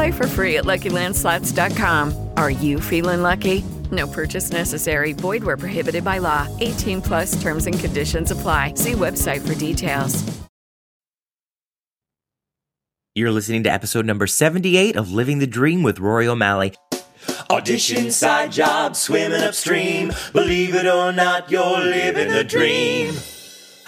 Play for free at LuckyLandSlots.com. Are you feeling lucky? No purchase necessary. Void where prohibited by law. 18 plus terms and conditions apply. See website for details. You're listening to episode number 78 of Living the Dream with Rory O'Malley. Audition side job, swimming upstream. Believe it or not, you're living the dream.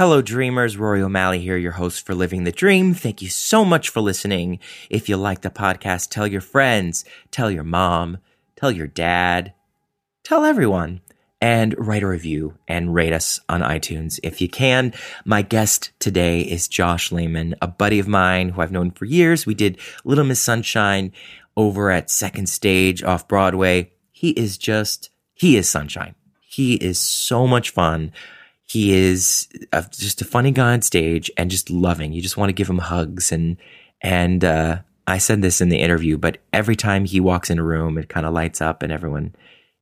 Hello, dreamers. Rory O'Malley here, your host for Living the Dream. Thank you so much for listening. If you like the podcast, tell your friends, tell your mom, tell your dad, tell everyone, and write a review and rate us on iTunes if you can. My guest today is Josh Lamon, a buddy of mine who I've known for years. We did Little Miss Sunshine over at Second Stage off Broadway. He is just, he is sunshine. He is so much fun. He is a, just a funny guy on stage and just loving. You just want to give him hugs and and uh, I said this in the interview, but every time he walks in a room, it kind of lights up and everyone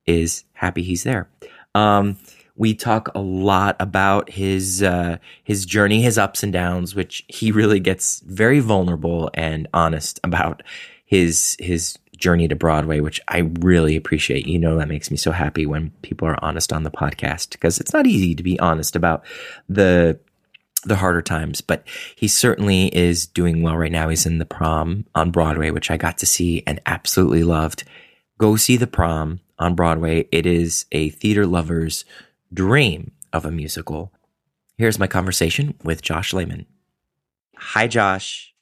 is happy he's there. Um, we talk a lot about his uh, his journey, his ups and downs, which he really gets very vulnerable and honest about his his journey to Broadway, which I really appreciate. You know, that makes me so happy when people are honest on the podcast because it's not easy to be honest about the the harder times, but he certainly is doing well right now. He's in the prom on Broadway, which I got to see and absolutely loved. Go see the prom on Broadway. It is a theater lover's dream of a musical. Here's my conversation with Josh Lamon. Hi, Josh.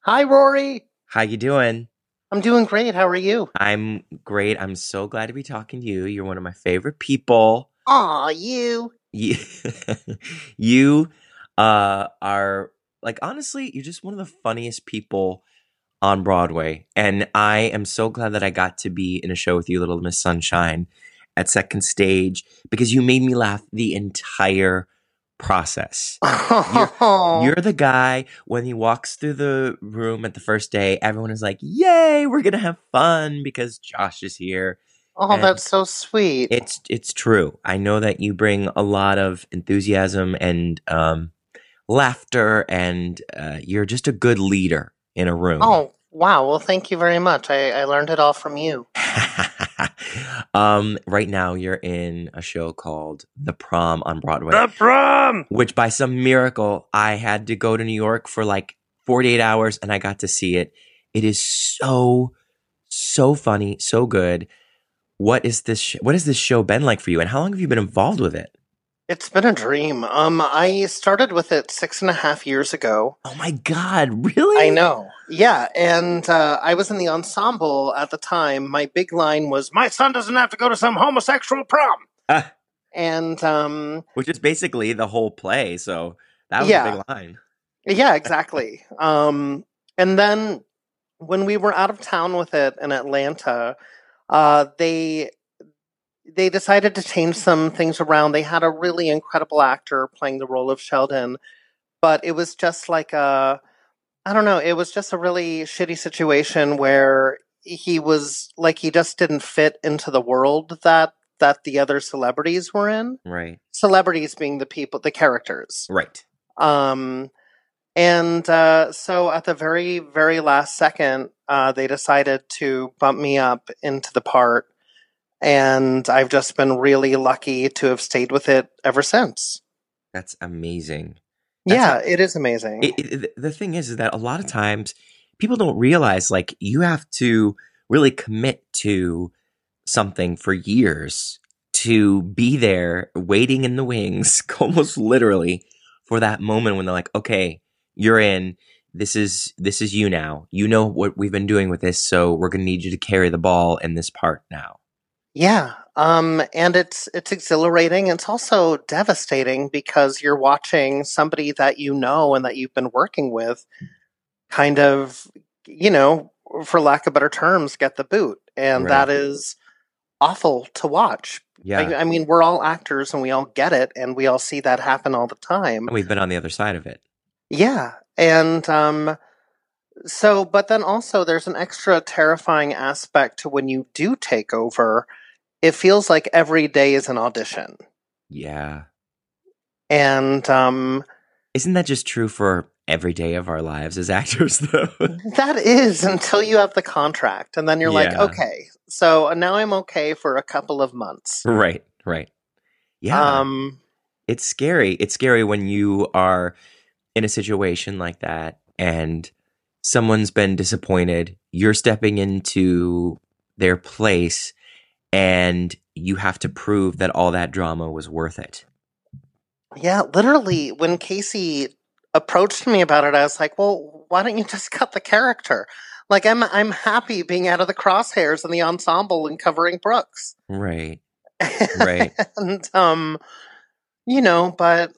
Hi, Rory. How you doing? I'm doing great. How are you? I'm great. I'm so glad to be talking to you. You're one of my favorite people. Aw, you. You, you uh, are like honestly, you're just one of the funniest people on Broadway, and I am so glad that I got to be in a show with you, Little Miss Sunshine, at Second Stage because you made me laugh the entire process. You're, you're the guy when he walks through the room at the first day, everyone is like, "Yay, we're gonna have fun because Josh is here." oh, And that's so sweet. It's it's true. I know that you bring a lot of enthusiasm and um, laughter, and uh, you're just a good leader in a room. oh, wow. Well, thank you very much. I, I learned it all from you. um, right now, you're in a show called The Prom on Broadway, The prom! which by some miracle I had to go to New York for like 48 hours, and I got to see it. It is so so funny, so good. What is this? Sh- what has this show been like for you, and how long have you been involved with it? It's been a dream. Um, I started with it six and a half years ago. Oh my god, really? I know. Yeah, and uh, I was in the ensemble at the time. My big line was, "My son doesn't have to go to some homosexual prom." Ah. And um, Which is basically the whole play. So that was a big line. Yeah, exactly. um, and then when we were out of town with it in Atlanta, uh, they they decided to change some things around. They had a really incredible actor playing the role of Sheldon, but it was just like a I don't know, it was just a really shitty situation where he was like he just didn't fit into the world that that the other celebrities were in. Right. Celebrities being the people, the characters. Right. Um, and uh, so at the very, very last second, uh, they decided to bump me up into the part. And I've just been really lucky to have stayed with it ever since. That's amazing. That's yeah, a- it is amazing. It, it, the thing is, is that a lot of times people don't realize like you have to really commit to something for years to be there waiting in the wings, almost literally, for that moment when they're like, okay, you're in. This is this is you now. You know what we've been doing with this, so we're gonna need you to carry the ball in this part now. Yeah. Um, and it's it's exhilarating. It's also devastating because you're watching somebody that you know and that you've been working with kind of, you know, for lack of better terms, get the boot. And Right. that is awful to watch. Yeah. I, I mean, we're all actors and we all get it and we all see that happen all the time. And we've been on the other side of it. Yeah. And um so but then also there's an extra terrifying aspect to when you do take over. It feels like every day is an audition. Yeah. And um Isn't that just true for every day of our lives as actors, though? that is until you have the contract and then you're like, okay, so now I'm okay for a couple of months. right, right. Yeah. Um it's scary. It's scary when you are in a situation like that and someone's been disappointed. You're stepping into their place and you have to prove that all that drama was worth it. yeah, literally when Casey approached me about it, I was like, well, why don't you just cut the character? Like I'm I'm happy being out of the crosshairs in the ensemble and covering Brooks. Right. Right. and um you know but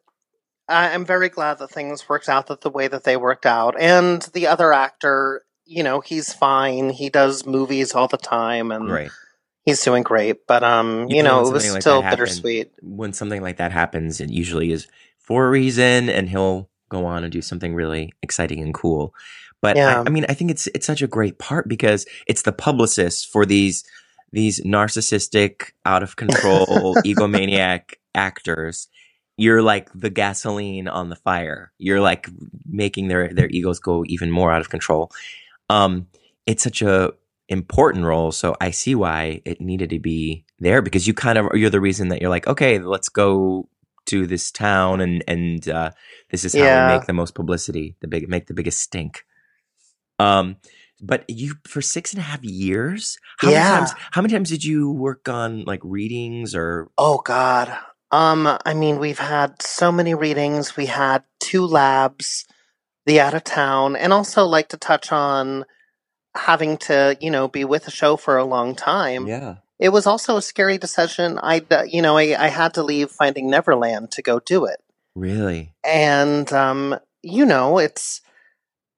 I, i'm very glad that things worked out that the way that they worked out and the other actor you know he's fine he does movies all the time and Right. He's doing great but um you, Usually know it was like still bittersweet When something like that happens, it usually is for a reason and he'll go on and do something really exciting and cool. But Yeah. I, I mean, I think it's it's such a great part because it's the publicist for these these narcissistic, out of control, egomaniac actors. You're like the gasoline on the fire. You're like making their their egos go even more out of control. Um, it's such a important role, so I see why it needed to be there because you kind of you're the reason that you're like, okay, let's go to this town and and uh, this is how Yeah. we make the most publicity, the big make the biggest stink. Um, but you for six and a half years, how Yeah. many times? How many times did you work on like readings or? oh god um i mean we've had so many readings we had two labs the out of town and also like to touch on having to you know be with a show for a long time Yeah, It was also a scary decision. I, you know, I, I had to leave Finding Neverland to go do it, really. and um, you know, it's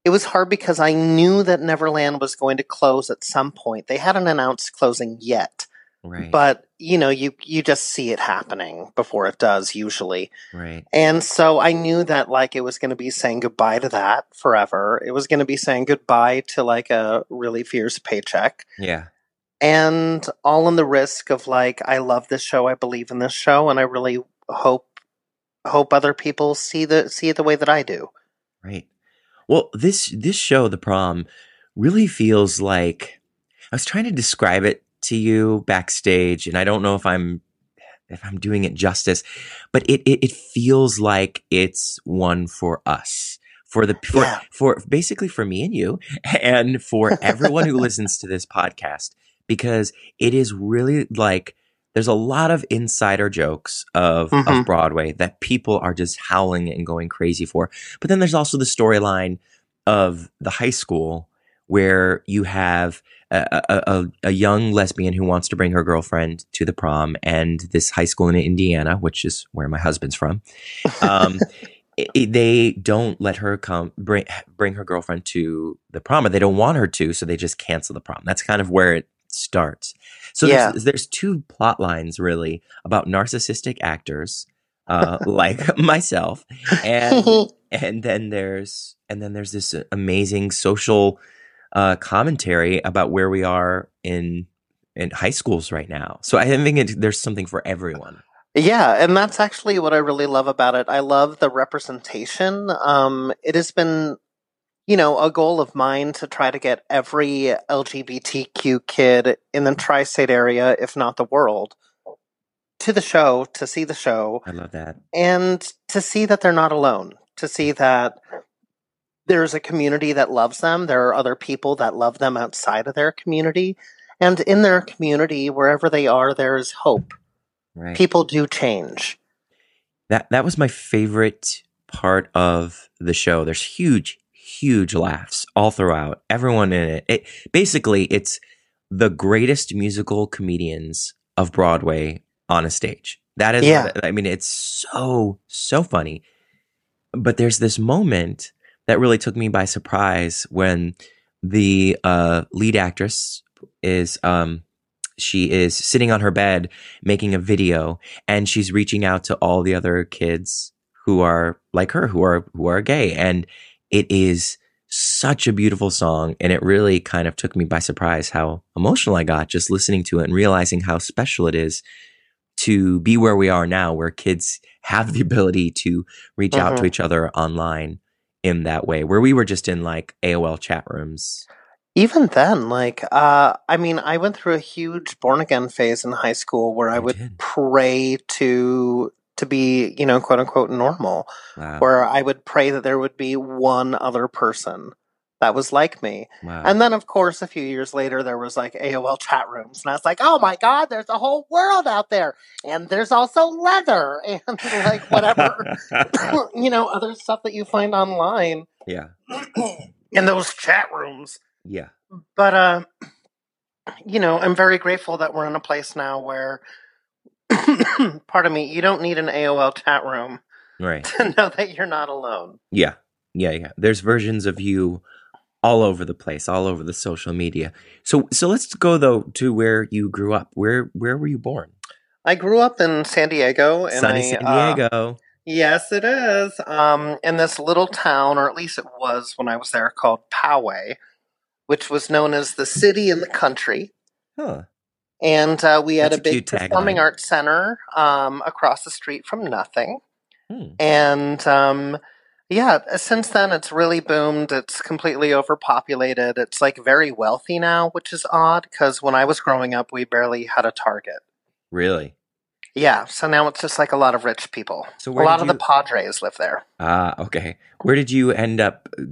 it was hard because I knew that Neverland was going to close at some point. They hadn't announced closing yet, Right, but you know, you you just see it happening before it does usually. right, And so I knew that like it was going to be saying goodbye to that forever. It was going to be saying goodbye to like a really fierce paycheck yeah, and all in the risk of like I love this show, I believe in this show, and I really hope hope other people see the see it the way that I do. right. Well, this this show, The Prom, really feels like I was trying to describe it to you backstage, and I don't know if I'm if I'm doing it justice, but it it, it feels like it's one for us. For the for, Yeah. for basically for me and you and for everyone who listens to this podcast because it is really like there's a lot of insider jokes of, Mhm. of Broadway that people are just howling and going crazy for. But then there's also the storyline of the high school where you have a, a, a, a young lesbian who wants to bring her girlfriend to the prom, and this high school in Indiana, which is where my husband's from, um, i- i- they don't let her come bring bring her girlfriend to the prom, or they don't want her to, so they just cancel the prom. That's kind of where it starts. So Yeah. there's, there's two plot lines really about narcissistic actors, uh, like myself, and and then there's and then there's this amazing social uh, commentary about where we are in in high schools right now. So I think it, there's something for everyone. Yeah, and that's actually what I really love about it. I love the representation. Um, it has been, you know, a goal of mine to try to get every LGBTQ kid in the tri-state area, if not the world, to the show to see the show. I love that. and to see that they're not alone, to see that there's a community that loves them, there are other people that love them outside of their community, and in their community, wherever they are, there is hope. Right. people do change. that that was my favorite part of the show. There's huge, huge laughs all throughout. Everyone in it. It basically it's the greatest musical comedians of Broadway on a stage. That is, Yeah. I mean, it's so so funny. But there's this moment that really took me by surprise when the uh, lead actress is um, she is sitting on her bed making a video and she's reaching out to all the other kids who are like her who are who are gay and it is such a beautiful song and it really kind of took me by surprise how emotional I got just listening to it and realizing how special it is to be where we are now where kids have the ability to reach out to Mhm. each other online in that way where we were just in like AOL chat rooms. Even then, like, uh, I mean, I went through a huge born again phase in high school where I You would did. pray to to be, you know, quote unquote normal, wow. where I would pray that there would be one other person that was like me. wow And then, of course, a few years later, there was like AOL chat rooms, and I was like, "Oh my god, there's a whole world out there, and there's also leather and like whatever, you know, other stuff that you find online yeah in those chat rooms." yeah But uh, you know, I'm very grateful that we're in a place now where, pardon me, you don't need an AOL chat room right to know that you're not alone. Yeah. Yeah, yeah. There's versions of you all over the place, all over the social media. So so let's go though to where you grew up. Where where were you born? I grew up in San Diego, and Sunny I, San uh, Diego. Yes, it is. Um, in this little town, or at least it was when I was there, called Poway, which was known as the city in the country. huh. And uh, we had That's a a big cute performing arts center um, across the street from nothing. Hmm. And um, yeah, since then it's really boomed. It's completely overpopulated. It's like very wealthy now, which is odd because when I was growing up, we barely had a Target. Really? Yeah, so now it's just like a lot of rich people. So A lot did of the Padres live there. Ah, okay. Where did you end up uh,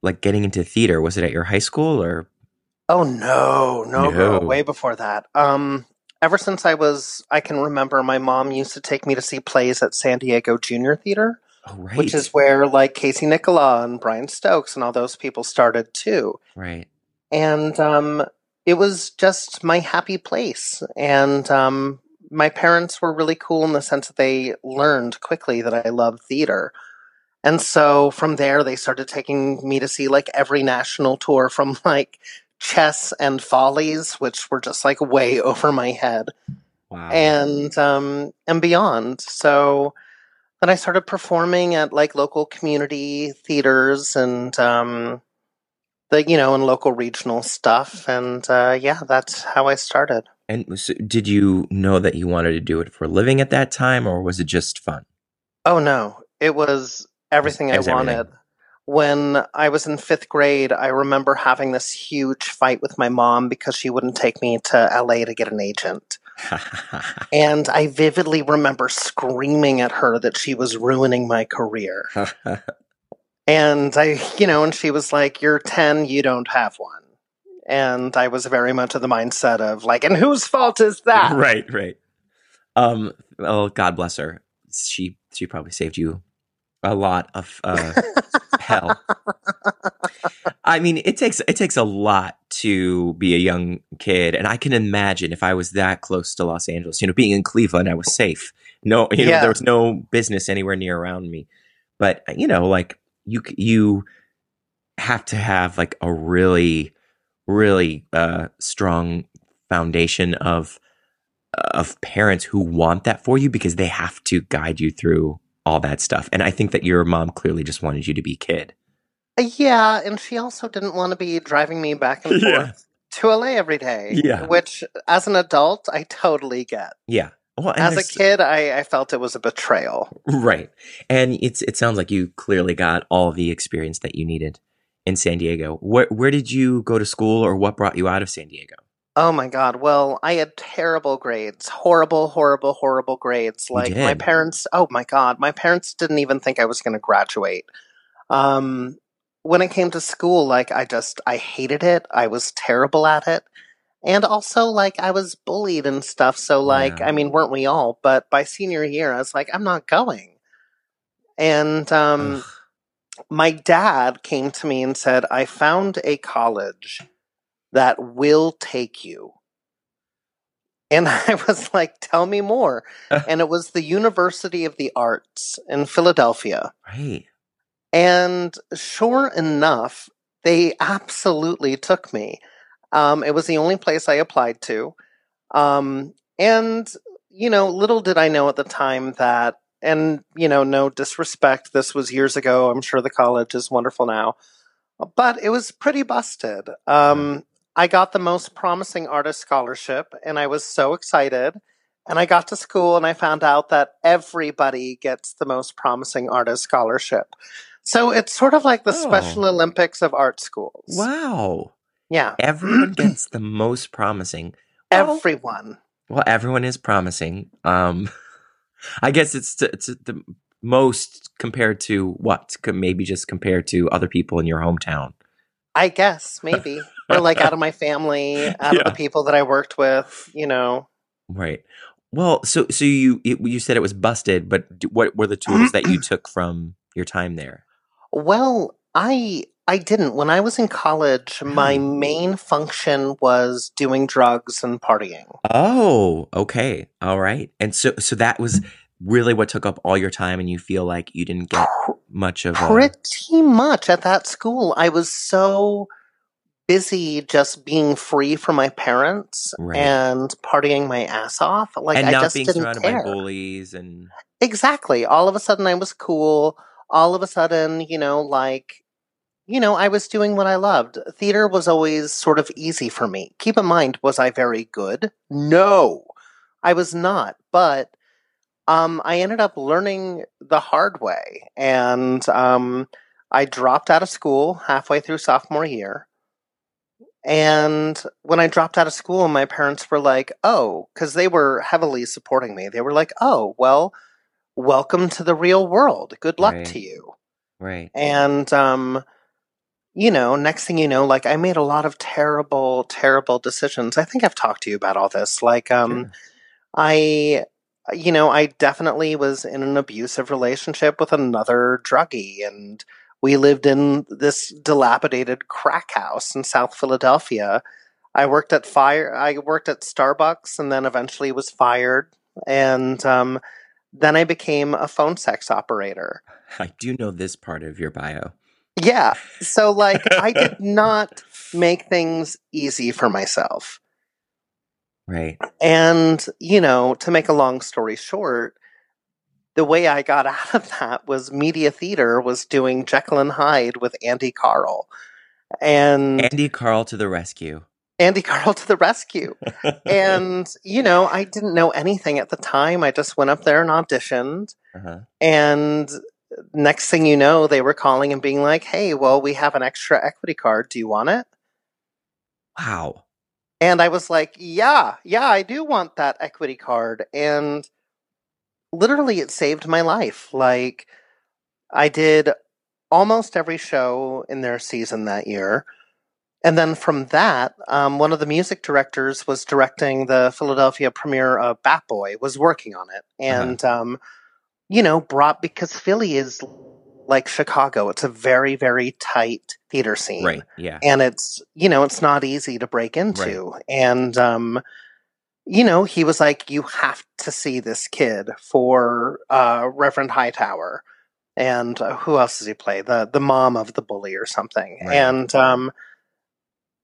like getting into theater? Was it at your high school or Oh no, no, No. way before that. Um, ever since I was, I can remember my mom used to take me to see plays at San Diego Junior Theater, Oh right. which is where like Casey Nicholaw and Brian Stokes and all those people started too. right. And um, it was just my happy place. And um, my parents were really cool in the sense that they learned quickly that I loved theater. And so from there, they started taking me to see like every national tour from like chess and follies, which were just like way over my head Wow. and um, and beyond. So then I started performing at like local community theaters and um, the you know and local regional stuff. And uh, yeah, that's how I started. and so did you know that you wanted to do it for a living at that time or was it just fun? Oh no, it was everything It was I everything. wanted. When I was in fifth grade, I remember having this huge fight with my mom because she wouldn't take me to LA to get an agent. And I vividly remember screaming at her that she was ruining my career. And I, you know, and she was like, You're 10, you don't have one. And I was very much of the mindset of like, And whose fault is that? right, right. Um, well, God bless her. She she probably saved you a lot of uh, hell. I mean, it takes it takes a lot to be a young kid, and I can imagine if I was that close to Los Angeles. You know, being in Cleveland, I was safe. No, you know, Yeah. there was no business anywhere near around me. But you know, like you you have to have like a really really uh, strong foundation of of parents who want that for you because they have to guide you through all that stuff. And I think that your mom clearly just wanted you to be a kid. Yeah, and she also didn't want to be driving me back and Yeah. forth to LA every day. Yeah. Which, as an adult, I totally get. Yeah. Well, As a kid, I, I felt it was a betrayal. right? And it's it sounds like you clearly got all the experience that you needed in San Diego. Where where did you go to school, or what brought you out of San Diego? Oh my god. Well, I had terrible grades. Horrible, horrible, horrible grades. Like my parents, oh my god, my parents didn't even think I was going to graduate. Um when it came to school, like I just I hated it. I was terrible at it. And also, like, I was bullied and stuff. So, like, Yeah. I mean, weren't we all? But by senior year, I was like, I'm not going. And um, Ugh. my dad came to me and said, I found a college that will take you. And I was like, tell me more. and it was the University of the Arts in Philadelphia. Right. And sure enough, they absolutely took me. Um, it was the only place I applied to. Um, and, you know, little did I know at the time that, and, you know, no disrespect, this was years ago. I'm sure the college is wonderful now, but it was pretty busted. Um, I got the most promising artist scholarship, and I was so excited. And I got to school and I found out that everybody gets the most promising artist scholarship. So it's sort of like the Oh. Special Olympics of art schools. Wow. Yeah, Everyone gets the most promising. Well, everyone. Well, everyone is promising. Um, I guess it's it's the most compared to what? Maybe just compared to other people in your hometown. I guess maybe. or like out of my family, out of the people that I worked with, you know. Right. Well, so so you you said it was busted, but what were the tools that you took from your time there? Well, I I didn't. When I was in college, my mm. main function was doing drugs and partying. Oh, okay. All right. And so so that was mm. really what took up all your time and you feel like you didn't get much of a Pretty much at that school, I was so busy just being free from my parents Right. and partying my ass off. Like and I not just being didn't surrounded care. by bullies and Exactly. All of a sudden, I was cool. All of a sudden, you know, like, you know, I was doing what I loved. Theater was always sort of easy for me. Keep in mind, was I very good? No, I was not. But um, I ended up learning the hard way. And um, I dropped out of school halfway through sophomore year. And when I dropped out of school, my parents were like, oh, because they were heavily supporting me. They were like, oh, well, welcome to the real world. Good luck Right. to you. right. And, um, you know, next thing you know, like I made a lot of terrible, terrible decisions. I think I've talked to you about all this. Like, um, Sure. I, you know, I definitely was in an abusive relationship with another druggie, and we lived in this dilapidated crack house in South Philadelphia. I worked at fire. I worked at Starbucks, and then eventually was fired. And um, then I became a phone sex operator. I do know this part of your bio. Yeah. So, like, I did not make things easy for myself. Right. And, you know, to make a long story short, the way I got out of that was Media Theater was doing Jekyll and Hyde with Andy Karl. And Andy Karl to the rescue. Andy Karl to the rescue. and, you know, I didn't know anything at the time. I just went up there and auditioned. Uh-huh. And next thing you know, they were calling and being like, hey, well, we have an extra equity card. Do you want it? Wow. And I was like, yeah, yeah, I do want that equity card. And literally, it saved my life. Like, I did almost every show in their season that year. And then from that, um, one of the music directors was directing the Philadelphia premiere of Bat Boy, was working on it. And, um, you know, brought because Philly is like Chicago. It's a very, very tight theater scene Right. Yeah. and it's you know it's not easy to break into and um you know he was like you have to see this kid for uh reverend hightower and uh, who else does he play the the mom of the bully or something Right. and um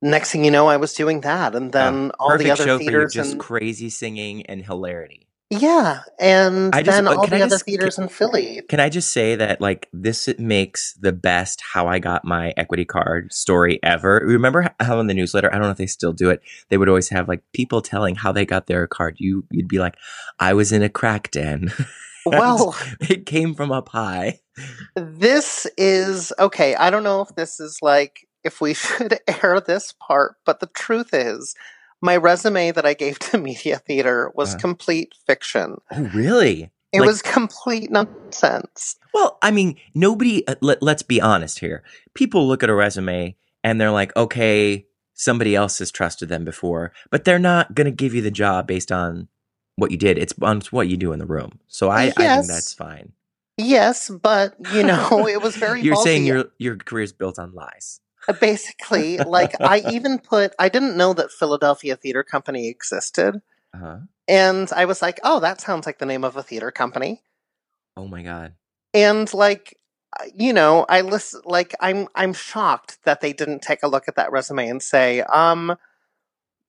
next thing you know i was doing that and then all the other show for you. theaters Just and crazy singing and hilarity. yeah and I just- then all the I other just- theaters in philly Can I just say that like this it makes the best how I got my equity card story ever. Remember how in the newsletter, I don't know if they still do it, they would always have like people telling how they got their card. You you'd be like, I was in a crack den. Well it came from up high. This is okay. I don't know if this is like if we should air this part, but the truth is, my resume that I gave to media theater was Uh-huh. complete fiction. Oh, really? It Like- was complete nonsense. Well, I mean, nobody. Uh, let, let's be honest here. People look at a resume and they're like, okay, somebody else has trusted them before, but they're not going to give you the job based on what you did. It's on what you do in the room. So I, I think that's fine. Yes, but you know, it was very. You're saying ballsy. your your career's built on lies. Uh, basically like I even put. I didn't know that Philadelphia Theater Company existed, Uh-huh. and I was like, "Oh, that sounds like the name of a theater company." Oh my god. And like, uh, you know, I listen. Like, I'm I'm shocked that they didn't take a look at that resume and say, "Um,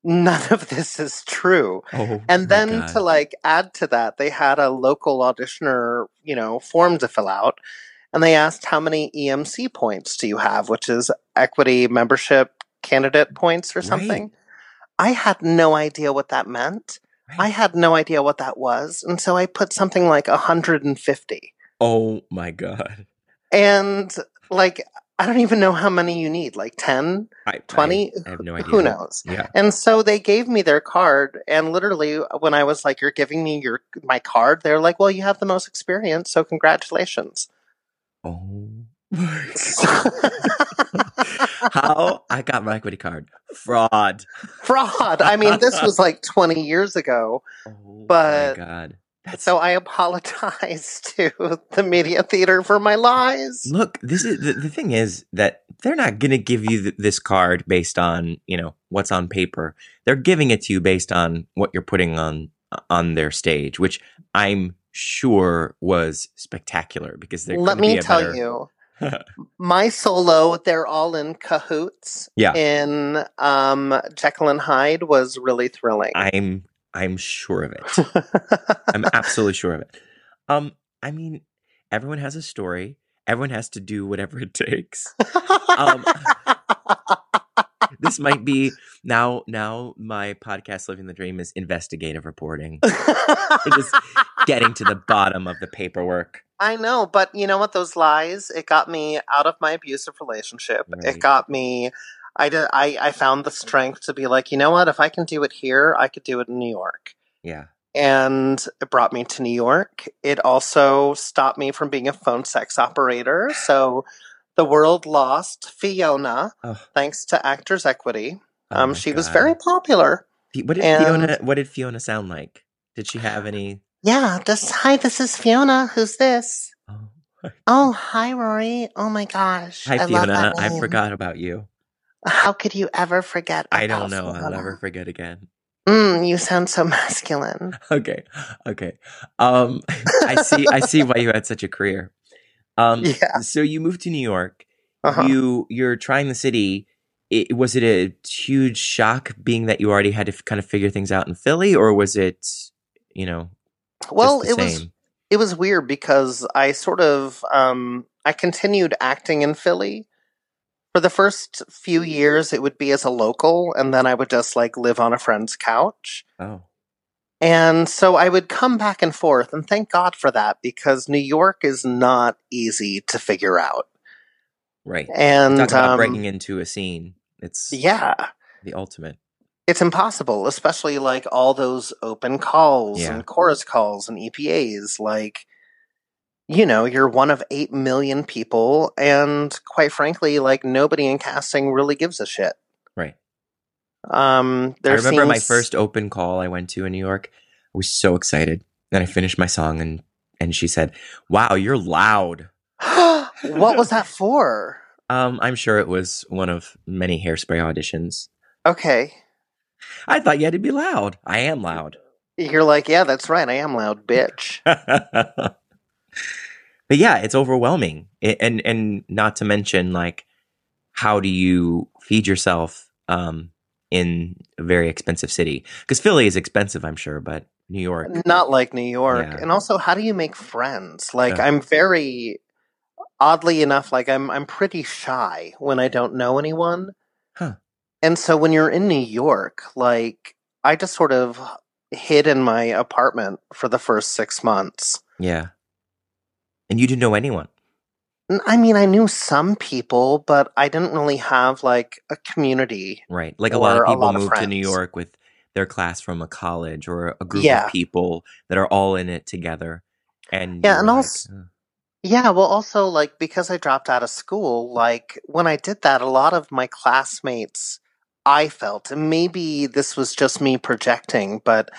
none of this is true." Oh. And then God. to like add to that, they had a local auditioner, you know, form to fill out. And they asked how many EMC points do you have, which is equity membership candidate points or Right. something. I had no idea what that meant. I had no idea what that was. And so I put something like 150. Oh my god. And like, I don't even know how many you need, like 10, I, 20? I, I have no idea. Who knows? Yeah. And so they gave me their card, and literally, uh, when I was like, "You're giving me your my card," they're like, "Well, you have the most experience, so congratulations." Oh. my God. How I got my equity card? Fraud. Fraud. I mean, this was like 20 years ago, Oh But- my god. That's so I apologize to the media theater for my lies. Look, this is the, the thing is that they're not going to give you th- this card based on, you know, what's on paper. They're giving it to you based on what you're putting on on their stage, which I'm sure was spectacular because they're Let me tell better- you, my solo, they're all in cahoots. Yeah. In um, Jekyll and Hyde was really thrilling. I'm I'm sure of it. I'm absolutely sure of it. Um, I mean, everyone has a story. Everyone has to do whatever it takes. Um, this might be now. Now, my podcast, "Living the Dream," is investigative reporting. Just getting to the bottom of the paperwork. I know, but you know what? Those lies, it got me out of my abusive relationship. Right. It got me. I did. I I found the strength to be like, you know what? If I can do it here, I could do it in New York. Yeah. And it brought me to New York. It also stopped me from being a phone sex operator. So the world lost Fiona Oh, thanks to Actors Equity. oh Um, my she was God. very popular. What did and- Fiona? What did Fiona sound like? Did she have any? Yeah. Hi. This is Fiona. Who's this? Oh, Oh, hi, Rory. Oh my gosh. hi, I love Fiona. that I name. forgot about you. How could you ever forget? I don't about know. I'll Fiona? never forget again. Mm, you sound so masculine. Okay. Okay. Um, I see. I see why you had such a career. Um, Yeah. So you moved to New York. Uh-huh. You you're trying the city. It, was it a huge shock being that you already had to f- kind of figure things out in Philly, or was it, you know, well, it the was it was weird because I sort of um I continued acting in Philly. For the first few years it would be as a local and then I would just like live on a friend's couch. Oh, And so I would come back and forth and thank God for that because New York is not easy to figure out. right. And Talk about um, breaking into a scene. It's yeah. the ultimate. it's impossible, especially like all those open calls Yeah. and chorus calls and EPAs. Like, you know, you're one of 8 million people, and quite frankly, like nobody in casting really gives a shit. Right. Um, I remember my first open call I went to in New York. I was so excited. Then I finished my song and and she said, "Wow, you're loud." what was that for? Um, I'm sure it was one of many hairspray auditions. Okay. I thought you had to be loud. I am loud. You're like, yeah, that's right. I am loud, bitch. but yeah, it's overwhelming. It, and and not to mention like how do you feed yourself um in a very expensive city? Cuz Philly is expensive, I'm sure, but New York. Not like New York. Yeah. And also, how do you make friends? Like, Yeah. I'm very, oddly enough, like I'm I'm pretty shy when I don't know anyone. Huh. And so when you're in New York, like I just sort of hid in my apartment for the first six months. Yeah. And you didn't know anyone. I mean, I knew some people, but I didn't really have like a community. Right. Like a lot of people lot of move to New. York with their class from a college or a group Yeah. of people that are all in it together. And Yeah, and like, also- "Uh, Yeah, well, also like because I dropped out of school, like when I did that, a lot of my classmates I felt, and maybe this was just me projecting, but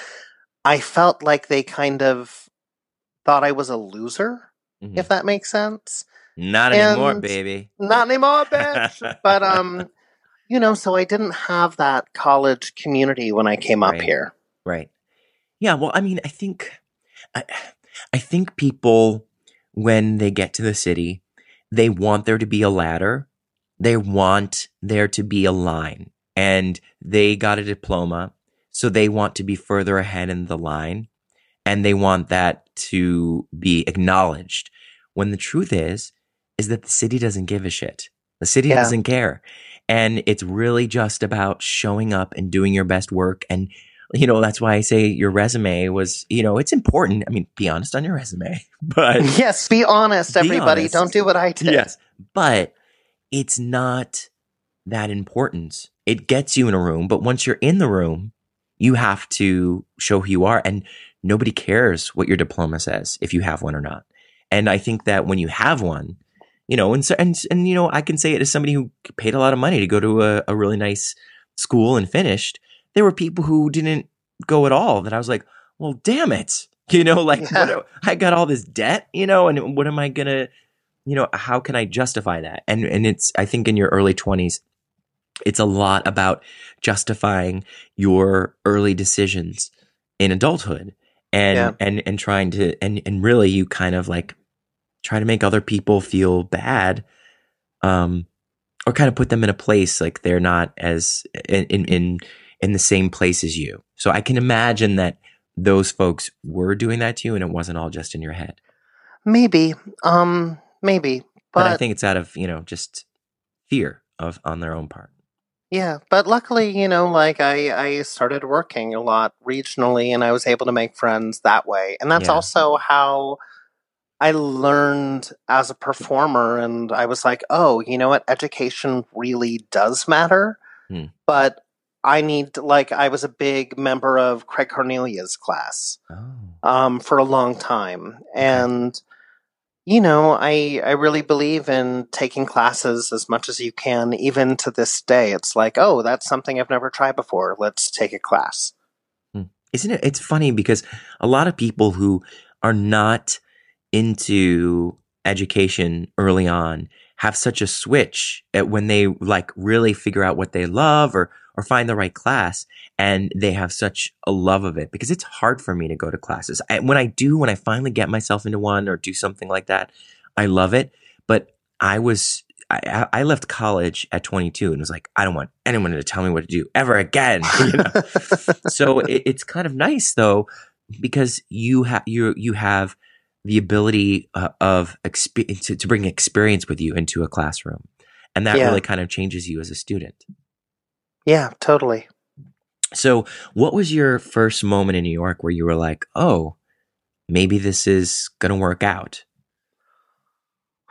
I felt like they kind of thought I was a loser, Mhm. if that makes sense. Not anymore, and- baby. Not anymore, bitch. but um, you know, so I didn't have that college community when I came up Right. here. Right. Yeah. Well, I mean, I think, I, I think people, when they get to the city, they want there to be a ladder. They want there to be a line, and they got a diploma, so they want to be further ahead in the line, and they want that to be acknowledged. When the truth is, is that the city doesn't give a shit. The city Yeah. doesn't care. And it's really just about showing up and doing your best work. And, you know, that's why I say your resume was, you know, it's important. I mean, be honest on your resume, but Yes, be honest, Be everybody. honest. Don't do what I did. yes, but it's not that important. It gets you in a room, but once you're in the room, you have to show who you are. And nobody cares what your diploma says if you have one or not. And I think that when you have one, you know, and so, and and you know, I can say it as somebody who paid a lot of money to go to a, a really nice school and finished. There were people who didn't go at all. That I was like, well, damn it, you know, like Yeah. what I got all this debt, you know, and what am I gonna, you know, how can I justify that? And and it's I think in your early twenties, it's a lot about justifying your early decisions in adulthood and Yeah. and and trying to and and really you kind of like try to make other people feel bad um or kind of put them in a place like they're not as in in in, the same place as you so i can imagine that those folks were doing that to you and it wasn't all just in your head Maybe. Um, maybe. but, But, i think it's out of you know just fear of on their own part yeah, but luckily, you know, like I, I started working a lot regionally and I was able to make friends that way. And that's Yeah. also how I learned as a performer. And I was like, oh, you know what? Education really does matter. Hmm. But I need, like, I was a big member of Craig Carnelia's class. oh um, for a long time. And, you know, I, I really believe in taking classes as much as you can, even to this day. It's like, oh, that's something I've never tried before. Let's take a class. isn't it it's funny because a lot of people who are not into education early on have such a switch at when they like really figure out what they love or or find the right class and they have such a love of it because it's hard for me to go to classes I, when i do when i finally get myself into one or do something like that i love it but i was I, I left college at 22 and was like, I don't want anyone to tell me what to do ever again. You know? so it, it's kind of nice though because you have you you have the ability uh, of expe- to, to bring experience with you into a classroom and that Yeah. really kind of changes you as a student yeah, totally. so what was your first moment in new york where you were like oh maybe this is gonna work out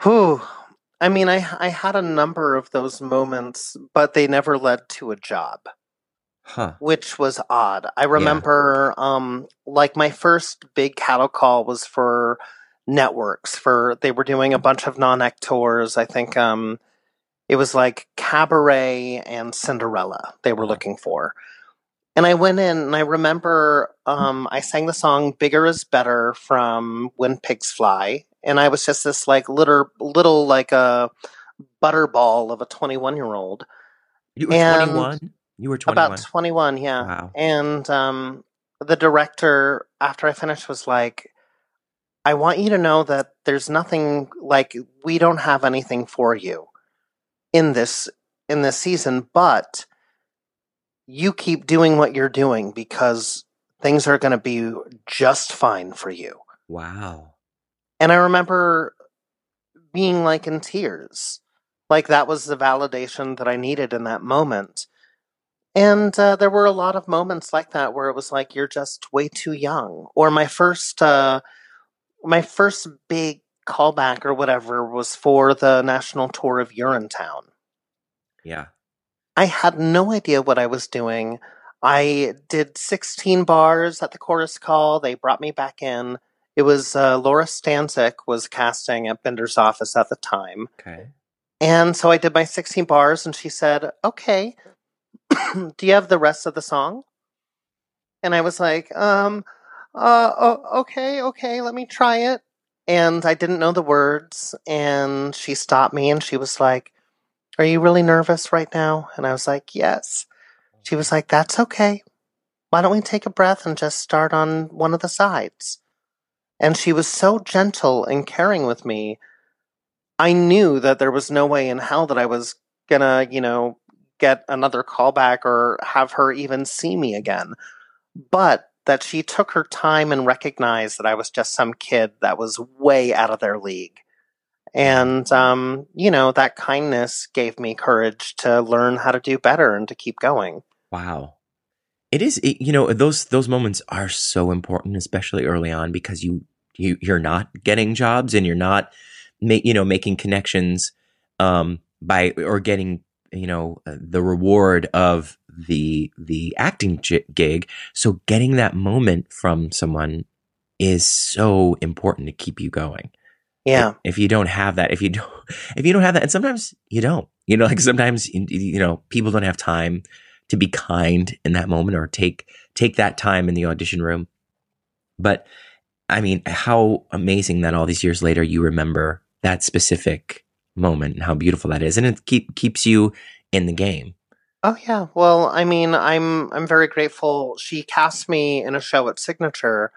Whew. I mean, I, I had a number of those moments, but they never led to a job. Huh which was odd. I remember, um, like my first big cattle call was for networks. For they were doing a bunch of non-act tours. I think um, it was like Cabaret and Cinderella. They were looking for, and I went in and I remember um, I sang the song "Bigger Is Better" from When Pigs Fly, and I was just this like little little like a butterball of a twenty-one-year-old. you were 21 you were 21 About 21, yeah. Wow. And um, the director, after I finished, was like, I want you to know that there's nothing like we don't have anything for you in this in this season, but you keep doing what you're doing because things are going to be just fine for you. wow And I remember being like in tears. Like that was the validation that I needed in that moment. And uh, there were a lot of moments like that where it was like you're just way too young. Or my first, uh, my first big callback or whatever was for the national tour of Urinetown. yeah I had no idea what I was doing. I did 16 bars at the chorus call. They brought me back in. It was uh, Laura Stanczyk was casting at Binder's office at the time. okay And so I did my 16 bars and she said, okay. "Do you have the rest of the song?" And I was like, "Um, uh, okay, okay, let me try it." And I didn't know the words, and she stopped me and she was like, "Are you really nervous right now?" And I was like, "Yes." She was like, "That's okay. Why don't we take a breath and just start on one of the sides?" And she was so gentle and caring with me. I knew that there was no way in hell that I was gonna, you know, get another callback or have her even see me again. But that she took her time and recognized that I was just some kid that was way out of their league. And, um, you know, that kindness gave me courage to learn how to do better and to keep going. Wow. It is, it, you know, those those moments are so important, especially early on, because you you you're not getting jobs and you're not, ma- you know, making connections um, by or getting you know uh, the reward of the the acting gig. So getting that moment from someone is so important to keep you going. Yeah. If you don't have that, if you don't, if you don't have that, and sometimes you don't, you know, like sometimes you know people don't have time to be kind in that moment or take take that time in the audition room. But I mean, how amazing that all these years later you remember that specific moment and how beautiful that is, and it keep keeps you in the game. Oh yeah. Well, I mean, I'm I'm very grateful. She cast me in a show at Signature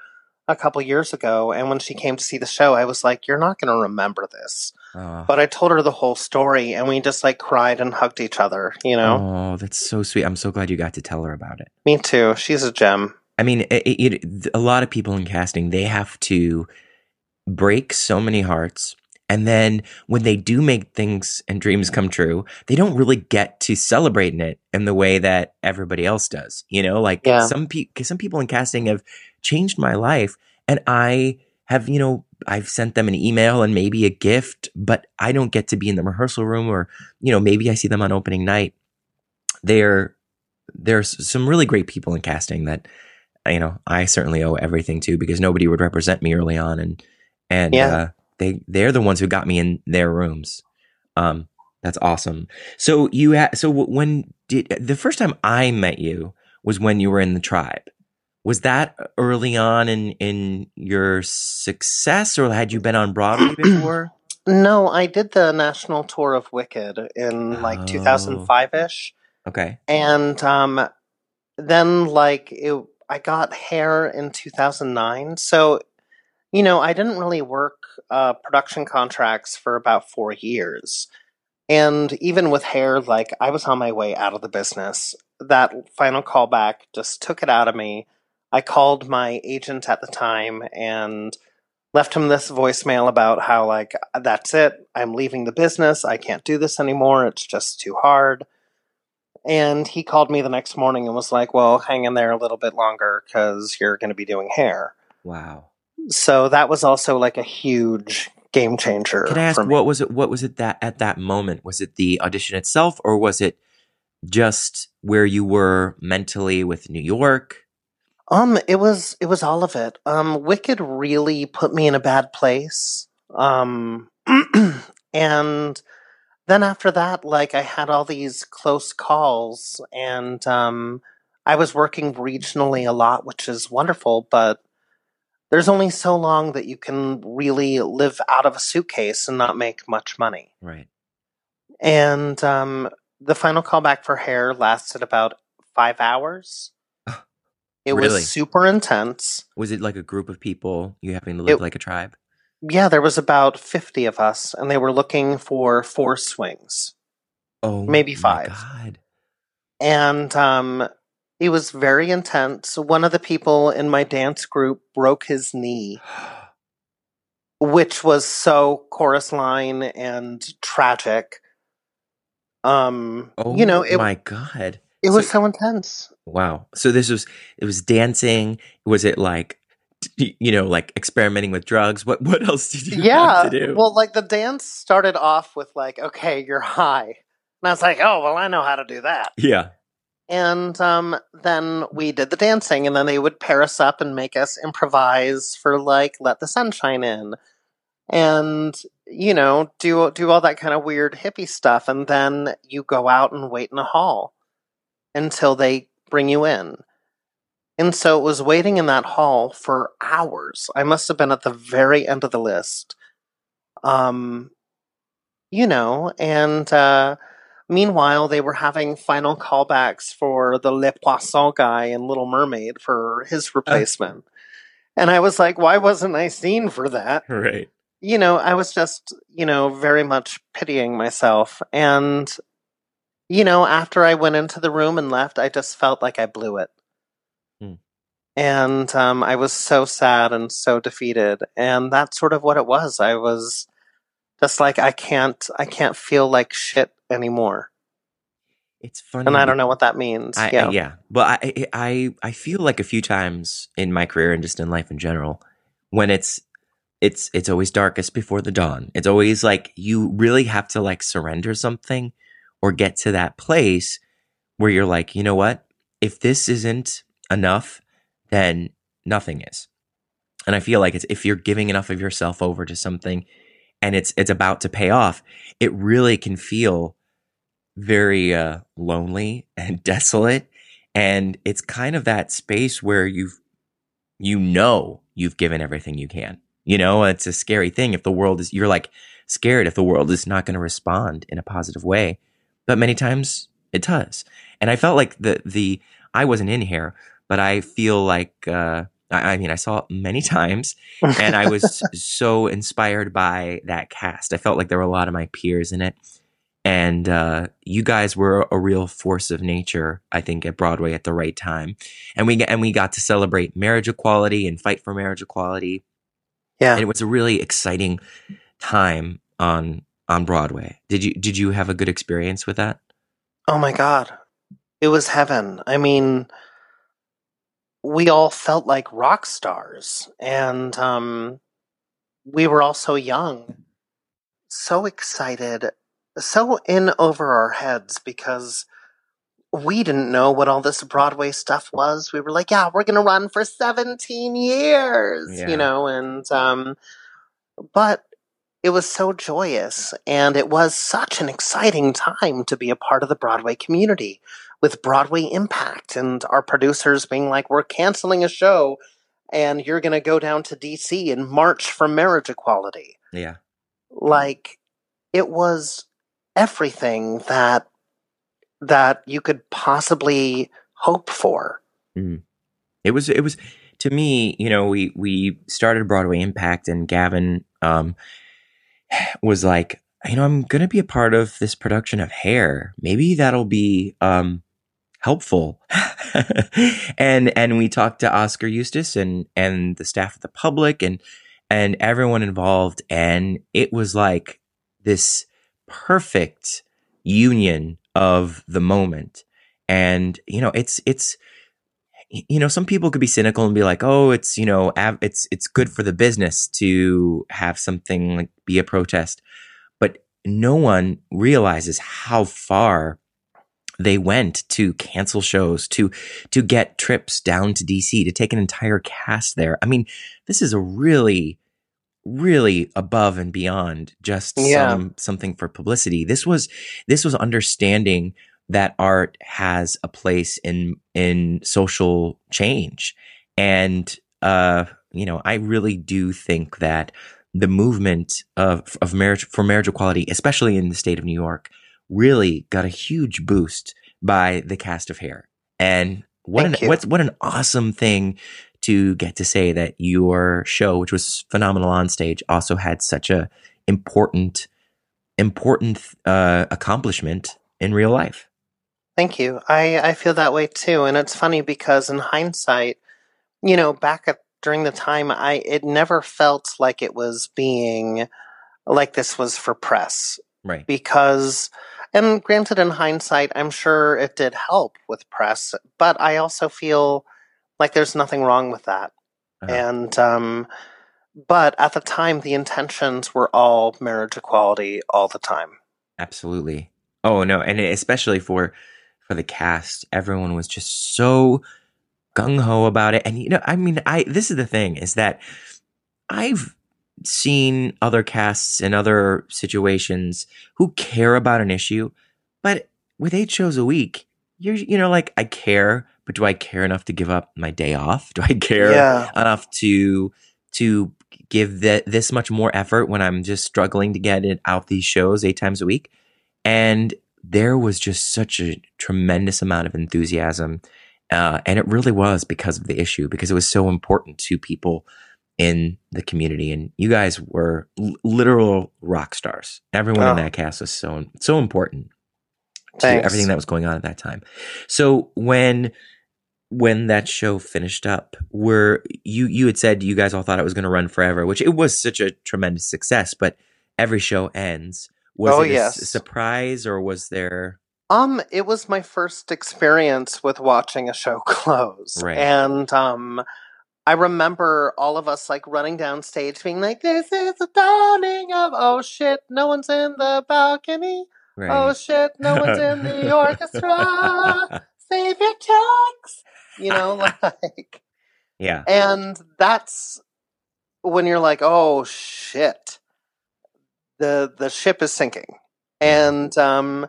a couple years ago, and when she came to see the show, I was like, "You're not going to remember this." Oh, But I told her the whole story, and we just like cried and hugged each other. You know. oh, that's so sweet. I'm so glad you got to tell her about it. Me too. She's a gem. I mean, it, it, a lot of people in casting they have to break so many hearts, and then when they do make things and dreams come true, they don't really get to celebrate in it in the way that everybody else does. You know, like Yeah. some people, some people in casting have changed my life, and I have, you know, I've sent them an email and maybe a gift, but I don't get to be in the rehearsal room, or you know, maybe I see them on opening night. They're there's some really great people in casting that you know I certainly owe everything to because nobody would represent me early on, and and Yeah. uh, they they're the ones who got me in their rooms. Um, that's awesome. So you had so when did the first time I met you was when you were in the tribe. Was that early on in in your success, or had you been on Broadway before? No, I did the national tour of Wicked in like Oh. 2005 ish. Okay. And um, then, like, it, I got hair in 2009. So, you know, I didn't really work uh, production contracts for about four years. And even with hair, like, I was on my way out of the business. That final callback just took it out of me. I called my agent at the time and left him this voicemail about how, like, that's it. I'm leaving the business. I can't do this anymore. It's just too hard. And he called me the next morning and was like, Well, hang in there a little bit longer because you're going to be doing hair. Wow. So that was also like a huge game changer. Can I ask what was it? What was it that at that moment was it the audition itself, or was it just where you were mentally with New York? Um, it was it was all of it. Um, Wicked really put me in a bad place. Um, and then after that, like I had all these close calls, and um, I was working regionally a lot, which is wonderful. But there's only so long that you can really live out of a suitcase and not make much money. Right. And um, the final callback for hair lasted about five hours. It Really? was super intense. Was it like a group of people you having to live It- like a tribe? Yeah, there was about 50 of us, and they were looking for four swings, Oh, maybe five. God. And um, it was very intense. One of the people in my dance group broke his knee, which was so chorus line and tragic. Um, Oh, you know, it, my God. it was so- so intense. Wow. So this was it was dancing. Was it like you know like experimenting with drugs? What what else did you yeah. have to do? Well, like the dance started off with like, okay, you're high. And I was like, oh, well, I know how to do that. yeah. And um, then we did the dancing, and then they would pair us up and make us improvise for like "Let the Sunshine In," and you know, do do all that kind of weird hippie stuff. And then you go out and wait in a hall. until they bring you in. And so it was waiting in that hall for hours. I must have been at the very end of the list. Um, you know, and uh, meanwhile, they were having final callbacks for the Le Poisson guy in Little Mermaid for his replacement. and I was like, why wasn't I seen for that? Right. You know, I was just, you know, very much pitying myself. And, you know, after I went into the room and left, I just felt like I blew it. Hmm. And um, I was so sad and so defeated. And that's sort of what it was. I was just like, I can't, I can't feel like shit anymore. It's funny. And I don't know what that means. I, yeah. yeah. But I, I, I feel like a few times in my career and just in life in general, when it's, it's, it's always darkest before the dawn. It's always like you really have to like surrender something or get to that place where you're like, you know what? If this isn't enough, then nothing is. And I feel like it's if you're giving enough of yourself over to something and it's it's about to pay off, it really can feel very uh, lonely and desolate. And it's kind of that space where you've you know you've given everything you can. You know, it's a scary thing if the world is you're like scared if the world is not going to respond in a positive way. But many times it does. And I felt like the the I wasn't in here, but I feel like uh I, I mean I saw it many times and I was so inspired by that cast. I felt like there were a lot of my peers in it and uh, you guys were a real force of nature, I think, at Broadway at the right time, and we and we got to celebrate marriage equality and fight for marriage equality. Yeah, and it was a really exciting time on on Broadway. Did you did you have a good experience with that? Oh my god, it was heaven. I mean, we all felt like rock stars, and um, we were all so young, so excited so in over our heads because we didn't know what all this Broadway stuff was. We were like, yeah, we're going to run for 17 years, Yeah. you know, and, um, but it was so joyous and it was such an exciting time to be a part of the Broadway community with Broadway Impact and our producers being like, we're canceling a show and you're going to go down to DC and march for marriage equality Yeah. like it was everything that that you could possibly hope for. Mm. It was it was to me, you know, we we started Broadway Impact and Gavin um was like, you know, I'm going to be a part of this production of Hair. Maybe that'll be um helpful. and and we talked to Oskar Eustis and and the staff of the public and and everyone involved and it was like this perfect union of the moment. And you know it's it's you know some people could be cynical and be like oh it's you know av- it's it's good for the business to have something like be a protest. But no one realizes how far they went to cancel shows to to get trips down to DC to take an entire cast there. I mean this is a really really above and beyond just Yeah. some something for publicity this was this was understanding that art has a place in in social change and uh you know i really do think that the movement of of marriage for marriage equality especially in the state of new york really got a huge boost by the cast of hair and what Thank an you. what's what an awesome thing to get to say that your show which was phenomenal on stage also had such a important important uh accomplishment in real life. Thank you. I I feel that way too, and it's funny because in hindsight, you know, back at during the time, I it never felt like it was being like this was for press. Right. Because and granted in hindsight i'm sure it did help with press but i also feel like there's nothing wrong with that Uh-huh. and um but at the time the intentions were all marriage equality all the time Absolutely. Oh no, and especially for for the cast, everyone was just so gung ho about it. And you know, I mean, I this is the thing is that I've seen other casts in other situations who care about an issue, but with eight shows a week, you're you know like I care, but do I care enough to give up my day off? Do I care Yeah. enough to to give that this much more effort when I'm just struggling to get it out these shows eight times a week? And there was just such a tremendous amount of enthusiasm, uh, and it really was because of the issue because it was so important to people in the community, and you guys were l- literal rock stars. Everyone in Oh. that cast was so so important to Thanks. everything that was going on at that time. So when when that show finished up, were you you had said you guys all thought it was going to run forever, which it was such a tremendous success, but every show ends. Was Oh, it a yes. surprise or was there Um, it was my first experience with watching a show close. Right. And um I remember all of us like running down stage being like, This is the dawning of oh shit, no one's in the balcony. right? Oh shit, no one's in the orchestra. Save your checks. You know, like yeah. and that's when you're like, oh shit, the the ship is sinking, and um,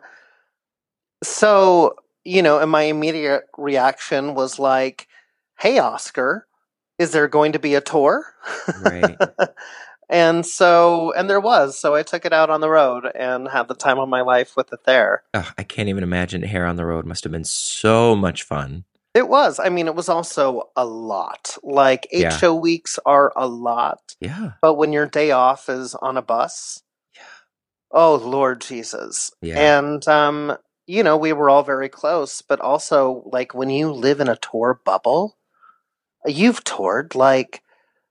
so you know, and my immediate reaction was like, hey, Oskar, is there going to be a tour? Right. and so, and there was. So I took it out on the road and had the time of my life with it there. Ugh, I can't even imagine Hair on the Road must have been so much fun. It was. I mean, it was also a lot. Like eight Yeah. show weeks are a lot. Yeah. But when your day off is on a bus, yeah. oh Lord Jesus. Yeah. And um, you know, we were all very close, but also like when you live in a tour bubble, you've toured like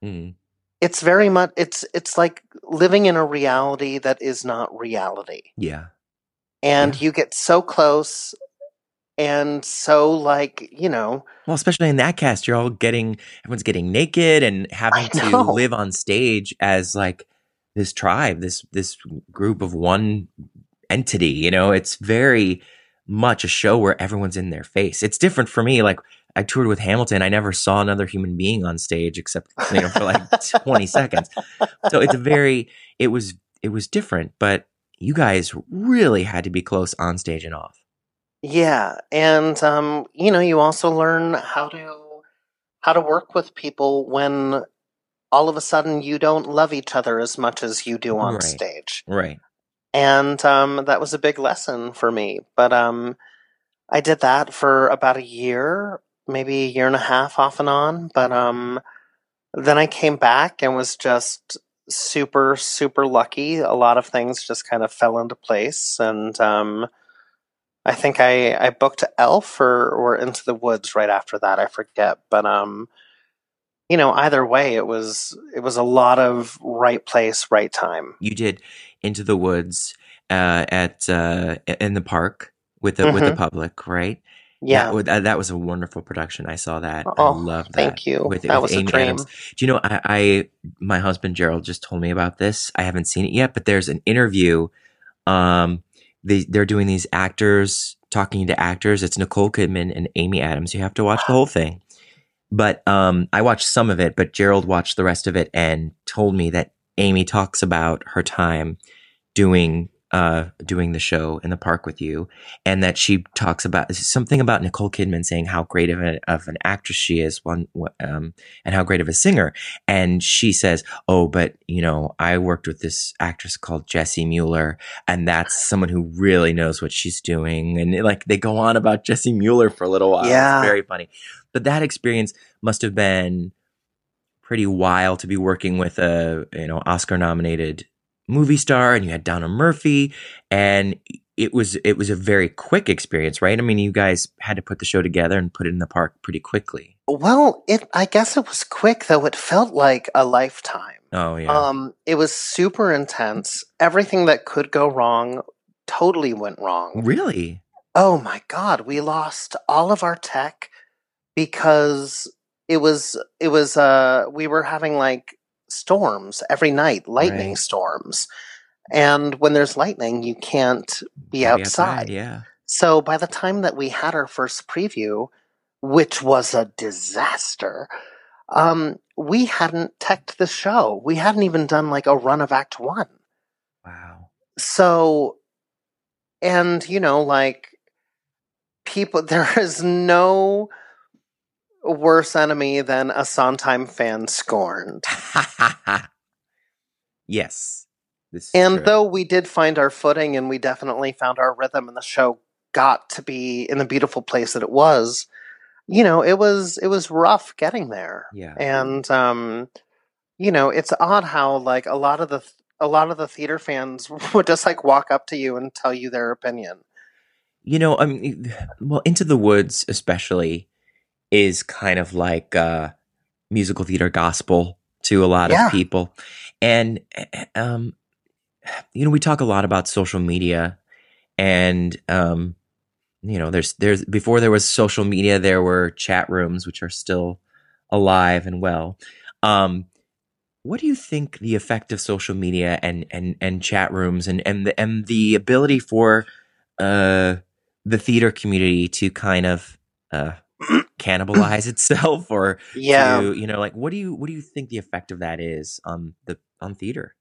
Mm. it's very much it's it's like living in a reality that is not reality. Yeah. And you get so close and so like, you know, Well, especially in that cast, you're all getting everyone's getting naked and having to live on stage as like this tribe, this this group of one entity. You know, it's very much a show where everyone's in their face. It's different for me. Like I toured with Hamilton, I never saw another human being on stage except you know for like 20 seconds. So it's a very it was it was different, but you guys really had to be close on stage and off. Yeah, and um, you know, you also learn how to how to work with people when all of a sudden you don't love each other as much as you do on Right. stage. Right. And um, that was a big lesson for me. But um, I did that for about a year, maybe a year and a half off and on. But um, then I came back and was just super, super lucky. A lot of things just kind of fell into place. And um, I think I, I booked Elf or, or Into the Woods right after that. I forget. But um, you know, either way, it was it was a lot of right place, right time. you did into the woods uh, at uh, in the park with the with the Mhm. public, right? Yeah. that, that was a wonderful production. I saw that. I Oh, love that. thank you. With, That with was a dream. Adams. Do you know? I, I my husband Gerald just told me about this. I haven't seen it yet, but there's an interview. Um, they they're doing these actors talking to actors. It's Nicole Kidman and Amy Adams. You have to watch the whole thing. But um, I watched some of it, but Gerald watched the rest of it and told me that Amy talks about her time doing uh, doing the show in the park with you, and that she talks about something about Nicole Kidman saying how great of, a, of an actress she is, one um, and how great of a singer. And she says, "Oh, but you know, I worked with this actress called Jessie Mueller, and that's someone who really knows what she's doing." And like they go on about Jessie Mueller for a little while. Yeah. It's very funny. But that experience must have been pretty wild to be working with a you know Oscar nominated movie star and you had Donna Murphy and it was it was a very quick experience right I mean you guys had to put the show together and put it in the park pretty quickly Well, it I guess it was quick though. It felt like a lifetime. oh yeah Um, it was super intense. Everything that could go wrong totally went wrong. really Oh my god, we lost all of our tech because it was it was uh we were having like storms every night, lightning Right. storms. And when there's lightning, you can't be Be outside. yeah So by the time that we had our first preview, which was a disaster, um, we hadn't teched the show. We hadn't even done like a run of Act One. wow So, and you know, like people there is no worse enemy than a Sondheim fan scorned. yes. This And true. though we did find our footing and we definitely found our rhythm and the show got to be in the beautiful place that it was, you know, it was it was rough getting there. Yeah. And um you know, it's odd how like a lot of the a lot of the theater fans would just like walk up to you and tell you their opinion. you know, I mean, well, Into the Woods especially is kind of like uh, musical theater gospel to a lot Yeah. of people, and um, you know, we talk a lot about social media, and um, you know, there's there's before there was social media, there were chat rooms which are still alive and well. Um, what do you think the effect of social media and and and chat rooms and and the, and the ability for uh the theater community to kind of uh cannibalize itself or Yeah. to you know like what do you what do you think the effect of that is on the on theater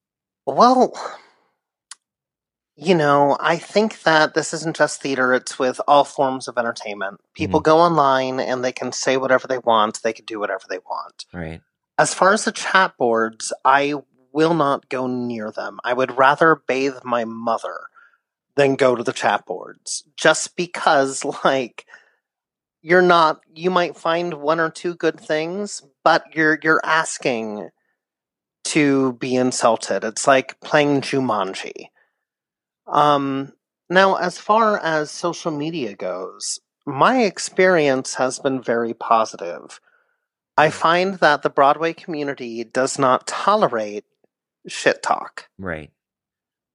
Well, you know, I think that this isn't just theater, it's with all forms of entertainment. People Mhm. go online and they can say whatever they want, they can do whatever they want. right As far as the chat boards, I will not go near them. I would rather bathe my mother than go to the chat boards just because, like, you're not you might find one or two good things but you're you're asking to be insulted. It's like playing jumanji. Um now as far as social media goes my experience has been very positive. I find that the broadway community does not tolerate shit talk. Right.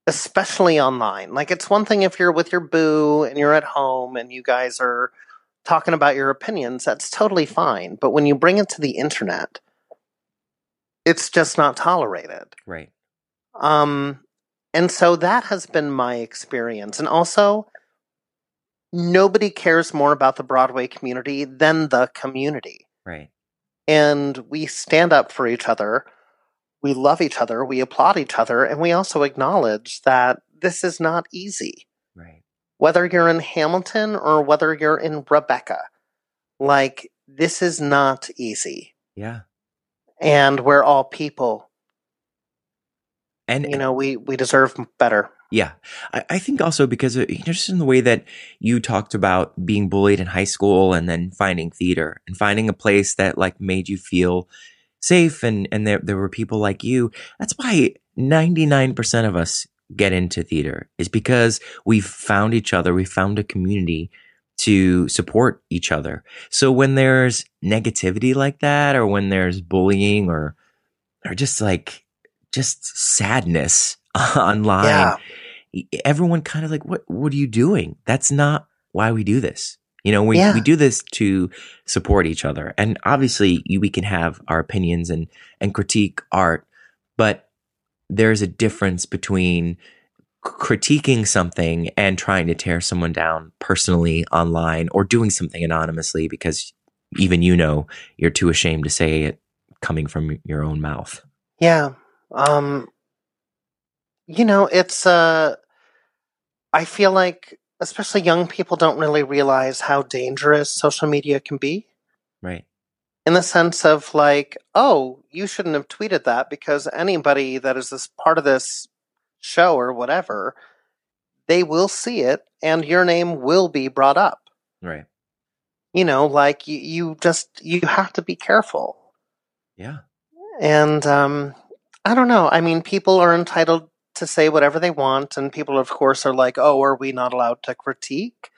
Especially online. Like it's one thing if you're with your boo and you're at home and you guys are talking about your opinions, that's totally fine. But when you bring it to the internet, it's just not tolerated. right Um and so that has been my experience. And also nobody cares more about the Broadway community than the community. right And we stand up for each other. We love each other, we applaud each other, and we also acknowledge that this is not easy. right whether you're in Hamilton or whether you're in Rebecca. Like, this is not easy. yeah And we're all people. and You know, we, we deserve better. Yeah, I, I think also because of, you know, just in the way that you talked about being bullied in high school and then finding theater and finding a place that like made you feel safe and and there there were people like you. That's why ninety nine percent of us get into theater is because we've found each other. We found a community to support each other. So when there's negativity like that, or when there's bullying, or or just like just sadness online Yeah. everyone kind of like what what are you doing that's not why we do this you know we, Yeah. we do this to support each other and obviously you, we can have our opinions and and critique art but there's a difference between critiquing something and trying to tear someone down personally online or doing something anonymously because even you know you're too ashamed to say it coming from your own mouth Yeah. Um, you know, it's, uh, I feel like, especially young people don't really realize how dangerous social media can be. right in the sense of like, oh, you shouldn't have tweeted that because anybody that is this part of this show or whatever, they will see it and your name will be brought up. right You know, like you, you just you have to be careful. yeah And um I don't know. I mean, people are entitled to say whatever they want, and people, of course, are like, "Oh, are we not allowed to critique?"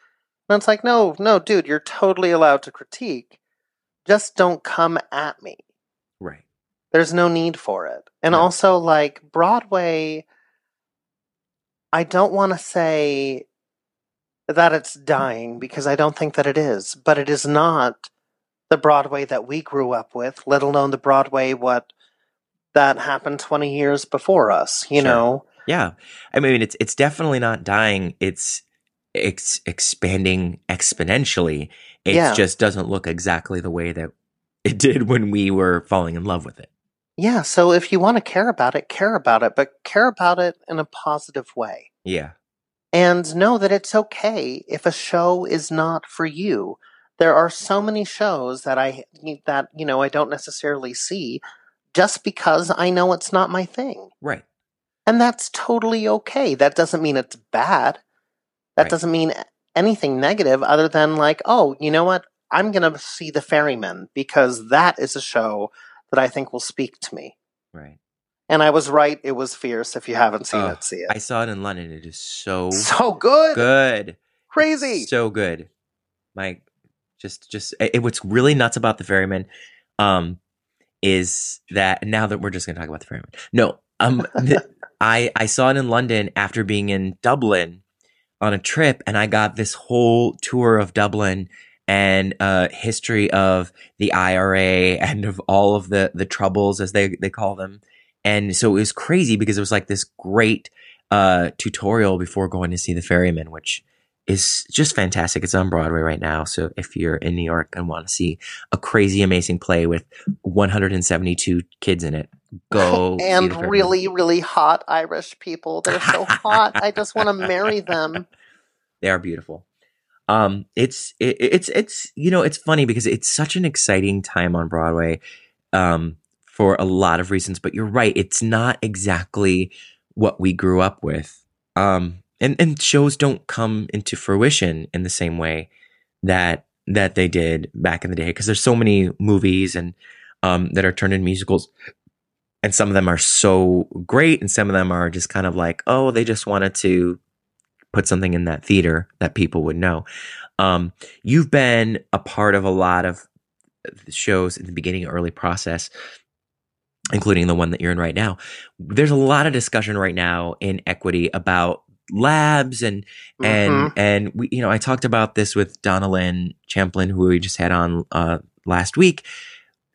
And it's like, no, no, dude, you're totally allowed to critique. Just don't come at me. There's no need for it. And No. also, like, Broadway, I don't want to say that it's dying because I don't think that it is, but it is not the Broadway that we grew up with, let alone the Broadway what that happened 20 years before us, you Sure. know? Yeah, I mean it's it's definitely not dying. It's ex- expanding exponentially. It Yeah. just doesn't look exactly the way that it did when we were falling in love with it. Yeah, so if you want to care about it, care about it, but care about it in a positive way. Yeah, and know that it's okay if a show is not for you. There are so many shows that I that you know I don't necessarily see just because I know it's not my thing. Right. And that's totally okay. That doesn't mean it's bad. That Right. doesn't mean anything negative other than like, oh, you know what? I'm going to see The Ferryman because that is a show that I think will speak to me. Right. And I was right. It was fierce. If you haven't seen Oh, it, see it. I saw it in London. It is so so good. good. Crazy. So good. My just just it, it- what's really nuts about the ferryman um is that now that we're just gonna talk about the ferryman. No, um I I saw it in London after being in Dublin on a trip and I got this whole tour of Dublin and uh history of the IRA and of all of the the troubles as they they call them. And so it was crazy because it was like this great uh tutorial before going to see the ferryman which is just fantastic. It's on Broadway right now. So if you're in New York and want to see a crazy, amazing play with 172 kids in it, go. and really, really hot Irish people. They're so hot. I just want to marry them. they are beautiful. Um, it's it, it's it's you know it's funny because it's such an exciting time on Broadway, um, for a lot of reasons. But you're right, it's not exactly what we grew up with. Um, and and shows don't come into fruition in the same way that that they did back in the day because there's so many movies and um that are turned into musicals and some of them are so great and some of them are just kind of like oh they just wanted to put something in that theater that people would know. Um you've been a part of a lot of shows in the beginning early process including the one that you're in right now. There's a lot of discussion right now in equity about labs and and Mhm. and we you know I talked about this with Donna Lynn Champlin who we just had on uh last week.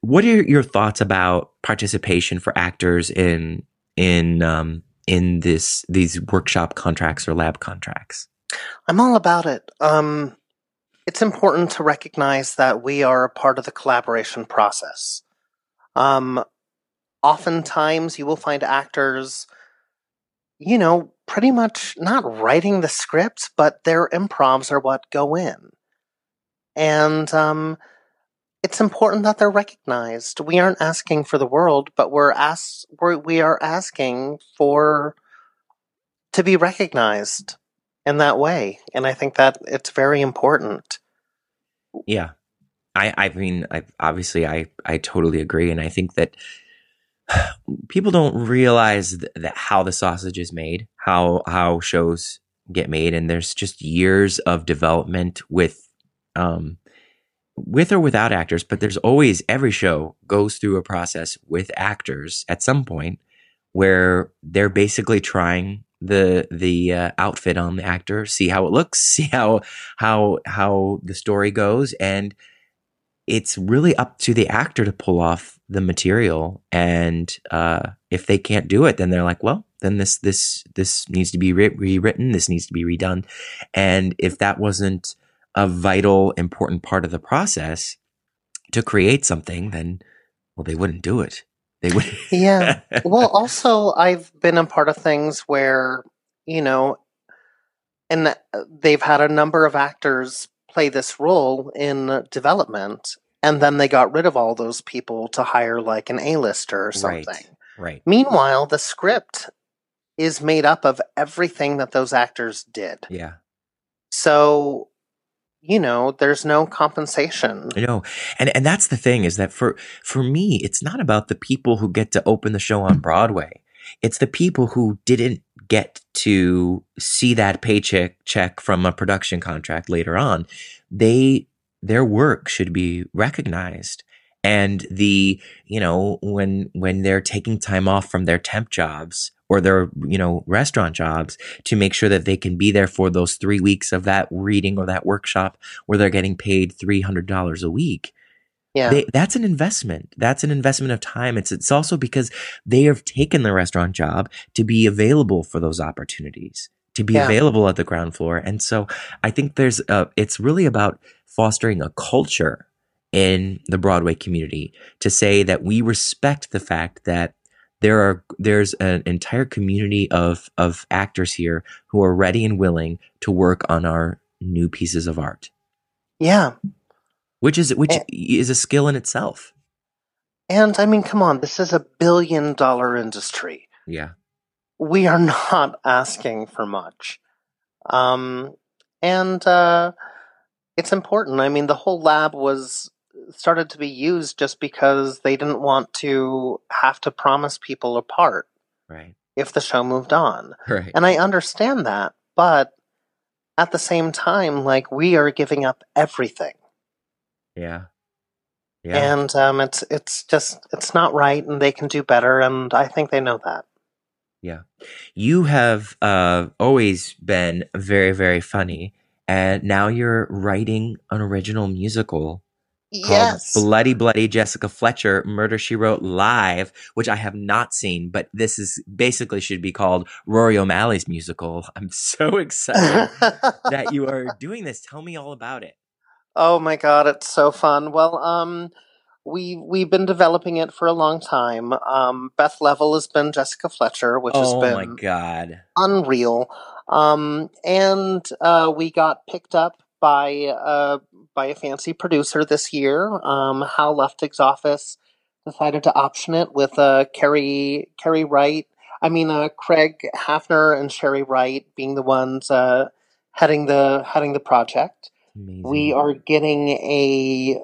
What are your thoughts about participation for actors in in um in this these workshop contracts or lab contracts I'm all about it. Um, it's important to recognize that we are a part of the collaboration process. Um, oftentimes, you will find actors, you know, pretty much not writing the scripts, but their improvs are what go in. And um, it's important that they're recognized. We aren't asking for the world, but we're ask we're, we are asking for to be recognized in that way. And I think that it's very important. Yeah. I I mean I obviously I I totally agree and I think that people don't realize th- that how the sausage is made, how how shows get made and there's just years of development with um with or without actors, but there's always every show goes through a process with actors at some point where they're basically trying the the uh, outfit on the actor, see how it looks, see how how how the story goes and it's really up to the actor to pull off the material and uh, if they can't do it then they're like well then this this this needs to be re- rewritten this needs to be redone and if that wasn't a vital important part of the process to create something then well they wouldn't do it they would Yeah. well, also, I've been a part of things where, you know, and uh, they've had a number of actors play this role in development, and then they got rid of all those people to hire like an A-lister or Right. something. right Meanwhile, the script is made up of everything that those actors did. yeah So, you know, there's no compensation. I know. And and that's the thing is that for for me, it's not about the people who get to open the show on Broadway. It's the people who didn't get to see that paycheck check from a production contract later on. They their work should be recognized. And the, you know, when when they're taking time off from their temp jobs or their, you know, restaurant jobs to make sure that they can be there for those 3 weeks of that reading or that workshop where they're getting paid $300 a week. Yeah. They, that's an investment. That's an investment of time. It's it's also because they have taken the restaurant job to be available for those opportunities, to be Yeah. available at the ground floor. And so I think there's a, it's really about fostering a culture in the Broadway community to say that we respect the fact that there are there's an entire community of of actors here who are ready and willing to work on our new pieces of art Yeah. which is which And- is a skill in itself And I mean, come on, this is a billion dollar industry. yeah We are not asking for much. Um, and uh, it's important. I mean, the whole lab was started to be used just because they didn't want to have to promise people a part right if the show moved on. right And I understand that, but at the same time, like we are giving up everything. yeah yeah And um, it's it's just it's not right, and they can do better, and I think they know that. Yeah, you have uh always been very very funny and now you're writing an original musical called Bloody Bloody Jessica Fletcher Murder She Wrote Live, which I have not seen, but this is basically should be called Rory O'Malley's musical. I'm so excited that you are doing this. Tell me all about it. oh my god, it's so fun. Well, um, we we've been developing it for a long time. Um, Beth Leavel has been Jessica Fletcher, which oh has my god. unreal. Um, and uh, we got picked up by uh, by a fancy producer this year. Um, Hal Luftig's office decided to option it with uh, Carrie Carrie Wright. I mean, uh, Craig Hafner and Sherry Wright being the ones uh, heading the heading the project. Amazing. We are getting a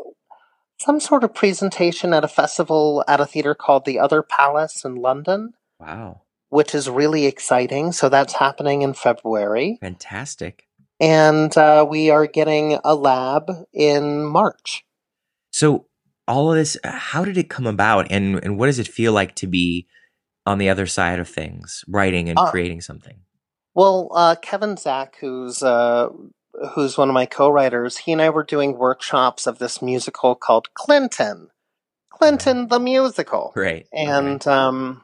some sort of presentation at a festival at a theater called the Other Palace in London, Wow. which is really exciting. So that's happening in February, Fantastic. And uh, we are getting a lab in March. So all of this how did it come about and and what does it feel like to be on the other side of things, writing and Uh, creating something? Well, uh, Kevin Zach, who's uh, who's one of my co-writers, he and I were doing workshops of this musical called Clinton, Clinton the musical. Great. and um,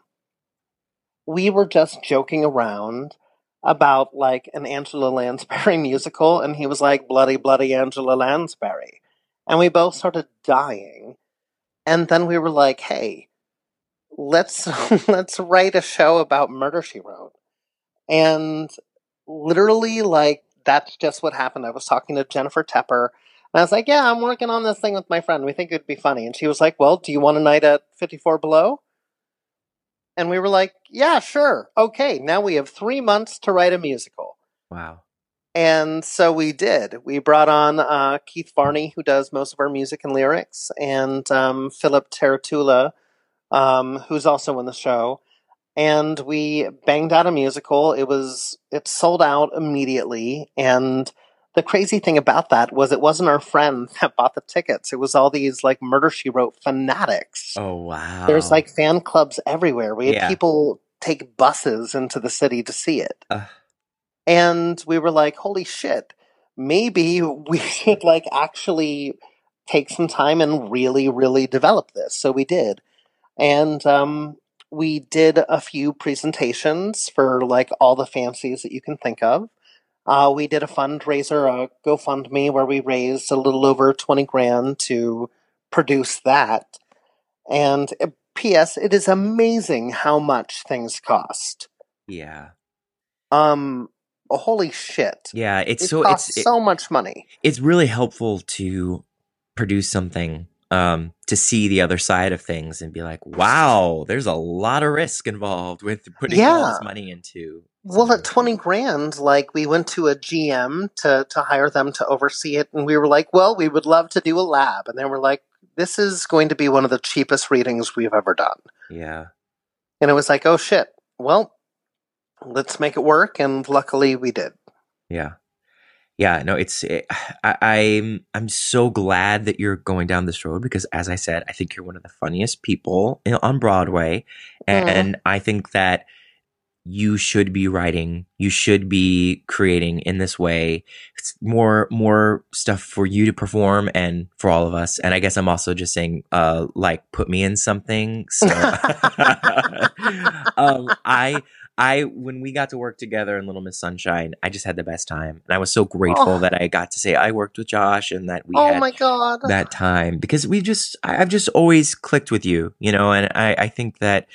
we were just joking around about like an Angela Lansbury musical, and he was like, "Bloody, bloody Angela Lansbury," and we both started dying. And then we were like, "Hey, let's let's write a show about Murder She Wrote," and literally, like that's just what happened. I was talking to Jennifer Tepper. And I was like, yeah, I'm working on this thing with my friend. We think it'd be funny. And she was like, well, do you want a night at 54 Below? And we were like, yeah, sure. Okay, now we have three months to write a musical. Wow. And so we did. We brought on uh, Keith Varney, who does most of our music and lyrics, and um, Philip Teratula, um, who's also in the show. And we banged out a musical. It was it sold out immediately. And the crazy thing about that was it wasn't our friend that bought the tickets. It was all these like Murder She Wrote fanatics. Oh wow. There's like fan clubs everywhere. We had Yeah. people take buses into the city to see it. Ugh. And we were like, holy shit, maybe we should like actually take some time and really, really develop this. So we did. And um, we did a few presentations for like all the fancies that you can think of. Uh, we did a fundraiser, a GoFundMe, where we raised a little over 20 grand to produce that. And uh, P.S., it is amazing how much things cost. yeah. Um, holy shit. Yeah, it's It so costs it's it- so much money. it's really helpful to produce something um to see the other side of things and be like, wow, there's a lot of risk involved with putting all this money into Well, at 20 grand, like we went to a GM to, to hire them to oversee it. And we were like, well, we would love to do a lab. And they were like, this is going to be one of the cheapest readings we've ever done. Yeah. And it was like, oh shit. Well, let's make it work. And luckily we did. Yeah. Yeah, no, it's it, I, I'm I'm so glad that you're going down this road because, as I said, I think you're one of the funniest people on Broadway, and, Aw. and I think that you should be writing, you should be creating in this way. It's more more stuff for you to perform and for all of us. And I guess I'm also just saying, uh, like put me in something. So, um, I I when we got to work together in Little Miss Sunshine, I just had the best time, and I was so grateful Oh. that I got to say I worked with Josh and that we oh had my God. that time because we just I- I've just always clicked with you, you know, and I I think that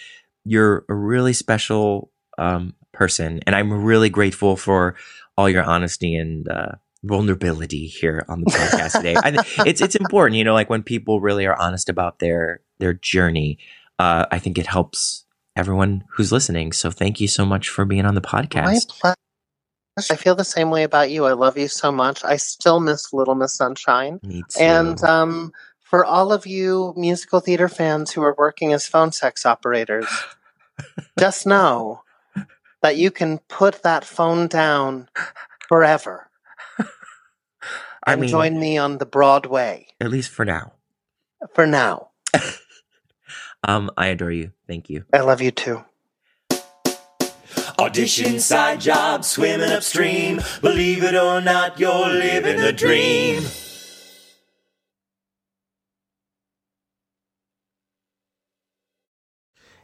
you're a really special um, person, and I'm really grateful for all your honesty and uh, vulnerability here on the podcast today. I, it's it's important, you know, like when people really are honest about their their journey. Uh, I think it helps everyone who's listening. So thank you so much for being on the podcast. My pleasure. I feel the same way about you. I love you so much. I still miss Little Miss Sunshine. Me too. And um, for all of you musical theater fans who are working as phone sex operators, just know that you can put that phone down forever I and mean, join me on the Broadway at least for now. for now. Um, I adore you. Thank you. I love you too. Audition side job, swimming upstream. Believe it or not, you're living the dream.